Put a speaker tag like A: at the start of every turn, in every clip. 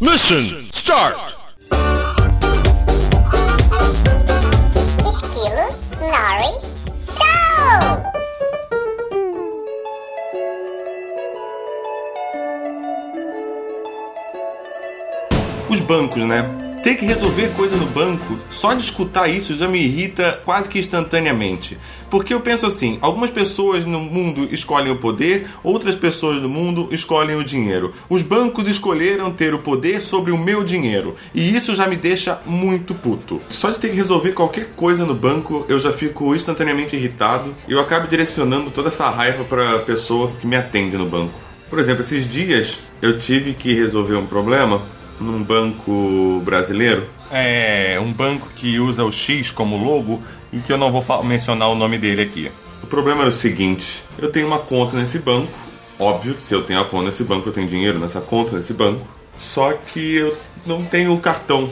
A: Mission start!
B: Esquilo Nori Show!
C: Os bancos, né? Ter que resolver coisa no banco, só de escutar isso já me irrita quase que instantaneamente. Porque eu penso assim: algumas pessoas no mundo escolhem o poder, outras pessoas no mundo escolhem o dinheiro. Os bancos escolheram ter o poder sobre o meu dinheiro. E isso já me deixa muito puto. Só de ter que resolver qualquer coisa no banco, eu já fico instantaneamente irritado e eu acabo direcionando toda essa raiva para a pessoa que me atende no banco. Por exemplo, esses dias eu tive que resolver um problema num banco brasileiro. É um banco que usa o X como logo e que eu não vou mencionar o nome dele aqui. O problema era o seguinte: eu tenho uma conta nesse banco. Óbvio que se eu tenho a conta nesse banco, eu tenho dinheiro nessa conta nesse banco. Só que eu não tenho o cartão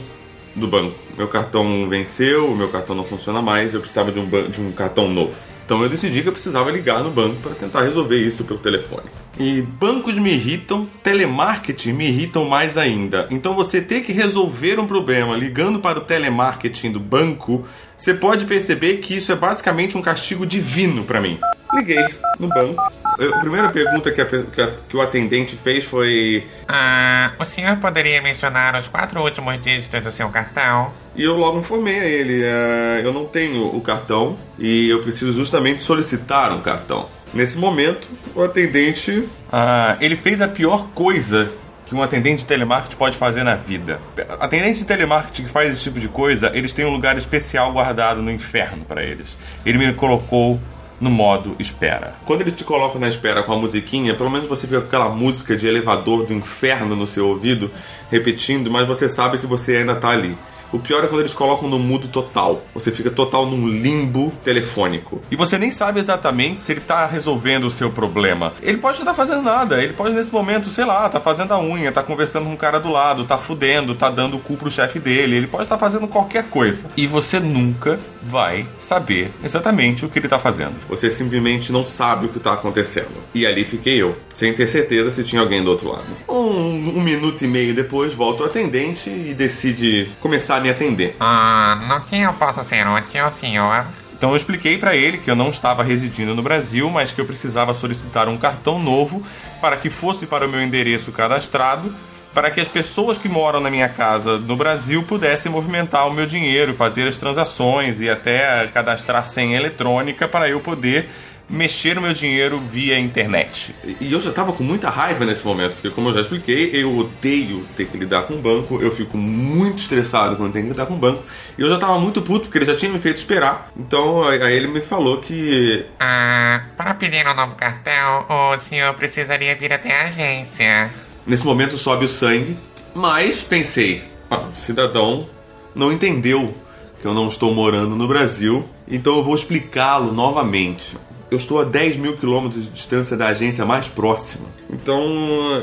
C: do banco. Meu cartão venceu, meu cartão não funciona mais, eu precisava de um, de um cartão novo. Então eu decidi que eu precisava ligar no banco para tentar resolver isso pelo telefone. E bancos me irritam, telemarketing me irritam mais ainda. Então você ter que resolver um problema ligando para o telemarketing do banco, você pode perceber que isso é basicamente um castigo divino para mim. Liguei no banco. Eu- a primeira pergunta que, a que a- que o atendente fez foi:
D: Ah, o senhor poderia mencionar os quatro últimos dígitos do seu cartão?
C: E eu logo informei a ele, é, eu não tenho o cartão e eu preciso justamente solicitar um cartão. Nesse momento, o atendente... Ah, ele fez a pior coisa que um atendente de telemarketing pode fazer na vida. Atendente de telemarketing que faz esse tipo de coisa, eles têm um lugar especial guardado no inferno para eles. Ele me colocou no modo espera. Quando eles te colocam na espera com a musiquinha, pelo menos você fica com aquela música de elevador do inferno no seu ouvido, repetindo, mas você sabe que você ainda tá ali. O pior é quando eles colocam no mudo total. Você fica total num limbo telefônico. E você nem sabe exatamente se ele tá resolvendo o seu problema. Ele pode não estar fazendo nada. Ele pode, nesse momento, sei lá, tá fazendo a unha, tá conversando com o cara do lado, tá fudendo, tá dando o cu pro chefe dele. Ele pode estar fazendo qualquer coisa. E você nunca vai saber exatamente o que ele tá fazendo. Você simplesmente não sabe o que tá acontecendo. E ali fiquei eu, sem ter certeza se tinha alguém do outro lado. Um, um minuto e meio depois, volta o atendente e decide começar a me atender.
D: Ah, no que eu posso ser útil, senhor?
C: Então eu expliquei para ele que eu não estava residindo no Brasil, mas que eu precisava solicitar um cartão novo para que fosse para o meu endereço cadastrado, para que as pessoas que moram na minha casa no Brasil pudessem movimentar o meu dinheiro, fazer as transações e até cadastrar senha eletrônica para eu poder mexer no meu dinheiro via internet. E eu já estava com muita raiva nesse momento, porque como eu já expliquei, eu odeio ter que lidar com o banco, eu fico muito estressado quando tenho que lidar com o banco, e eu já estava muito puto porque ele já tinha me feito esperar. Então aí ele me falou que
D: Ah, para pedir um novo cartão, o senhor precisaria vir até a agência.
C: nesse momento sobe o sangue, mas pensei, ah, o cidadão não entendeu que eu não estou morando no Brasil, então eu vou explicá-lo novamente. Eu estou a 10 mil quilômetros de distância da agência mais próxima. Então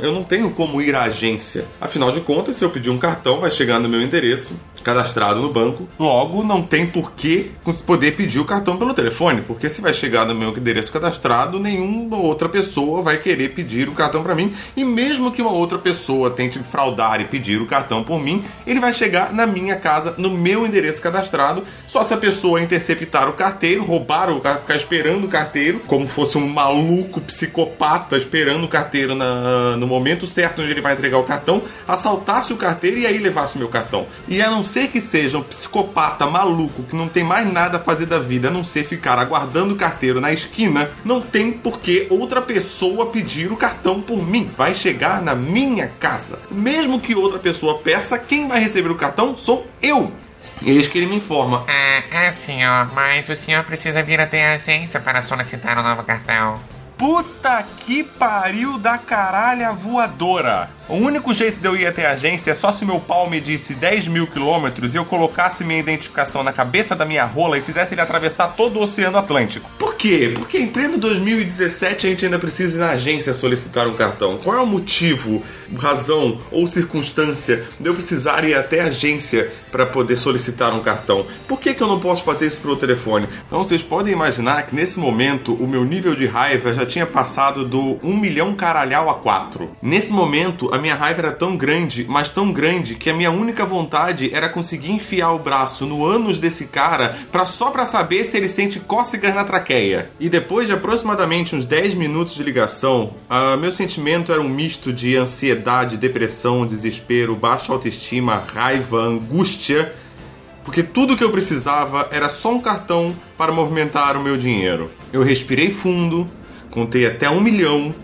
C: eu não tenho como ir à agência. Afinal de contas, se eu pedir um cartão, vai chegar no meu endereço, cadastrado no banco. Logo, não tem por que poder pedir o cartão pelo telefone, porque se vai chegar no meu endereço cadastrado, nenhuma outra pessoa vai querer pedir o cartão para mim. E mesmo que uma outra pessoa tente fraudar e pedir o cartão por mim, ele vai chegar na minha casa, no meu endereço cadastrado. Só se a pessoa interceptar o carteiro, roubar o carteiro, ficar esperando o carteiro, como fosse um maluco psicopata esperando o carteiro na- no momento certo onde ele vai entregar o cartão, assaltasse o carteiro e aí levasse o meu cartão. E a não ser que seja um psicopata maluco que não tem mais nada a fazer da vida a não ser ficar aguardando o carteiro na esquina, não tem por que outra pessoa pedir o cartão por mim. Vai chegar na minha casa. Mesmo que outra pessoa peça, quem vai receber o cartão sou eu. Eis que ele me informa.
D: Ah, é, senhor, mas o senhor precisa vir até a agência para solicitar um novo cartão.
C: Puta que pariu da caralha voadora! O único jeito de eu ir até a agência é só se meu pau medisse 10 mil quilômetros e eu colocasse minha identificação na cabeça da minha rola e fizesse ele atravessar todo o Oceano Atlântico. Por quê? Porque em pleno 2017 a gente ainda precisa ir na agência solicitar um cartão. Qual é o motivo, razão ou circunstância de eu precisar ir até a agência para poder solicitar um cartão? Por que, que eu não posso fazer isso pelo telefone? Então vocês podem imaginar que nesse momento o meu nível de raiva já tinha passado do 1 milhão caralhau a 4. Nesse momento a minha raiva era tão grande, mas tão grande, que a minha única vontade era conseguir enfiar o braço no ânus desse cara pra, só pra saber se ele sente cócegas na traqueia. E depois de aproximadamente uns 10 minutos de ligação, ah, meu sentimento era um misto de ansiedade, depressão, desespero, baixa autoestima, raiva, angústia porque tudo que eu precisava era só um cartão para movimentar o meu dinheiro. Eu respirei fundo, contei até um milhão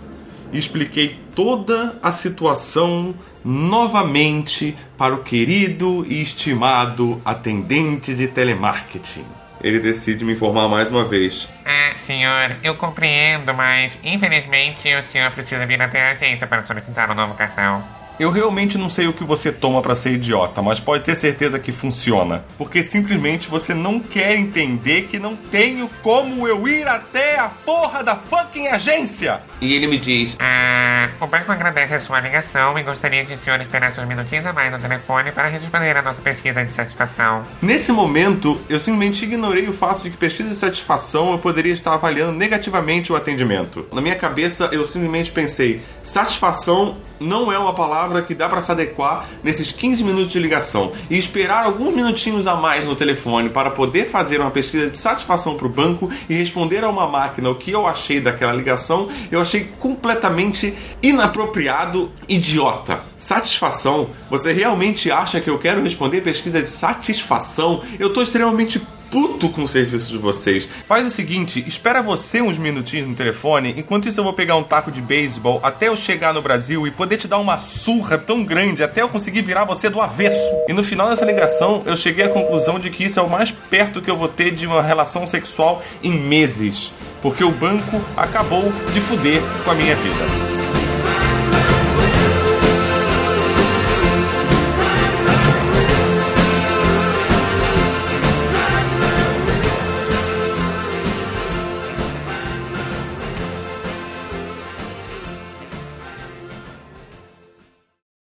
C: e expliquei toda a situação novamente para o querido e estimado atendente de telemarketing. Ele decide me informar mais uma vez.
D: Ah, senhor, eu compreendo, mas infelizmente o senhor precisa vir até a agência para solicitar um novo cartão.
C: Eu realmente não sei o que você toma pra ser idiota, mas pode ter certeza que funciona. Porque simplesmente você não quer entender que não tenho como eu ir até a porra da fucking agência. E ele me diz:
D: Ah, o banco agradece a sua ligação e gostaria que o senhor esperasse uns minutinhos a mais no telefone para responder a nossa pesquisa de satisfação.
C: Nesse momento, eu simplesmente ignorei o fato de que pesquisa de satisfação eu poderia estar avaliando negativamente o atendimento. Na minha cabeça, eu simplesmente pensei: satisfação não é uma palavra que dá para se adequar nesses 15 minutos de ligação. E esperar alguns minutinhos a mais no telefone para poder fazer uma pesquisa de satisfação para o banco e responder a uma máquina o que eu achei daquela ligação, eu achei completamente inapropriado, idiota. Satisfação? Você realmente acha que eu quero responder pesquisa de satisfação? Eu tô extremamente puto com o serviço de vocês. Faz o seguinte, espera você uns minutinhos no telefone, enquanto isso eu vou pegar um taco de beisebol até eu chegar no Brasil e poder te dar uma surra tão grande até eu conseguir virar você do avesso. E no final dessa ligação, eu cheguei à conclusão de que isso é o mais perto que eu vou ter de uma relação sexual em meses. Porque o banco acabou de fuder com a minha vida.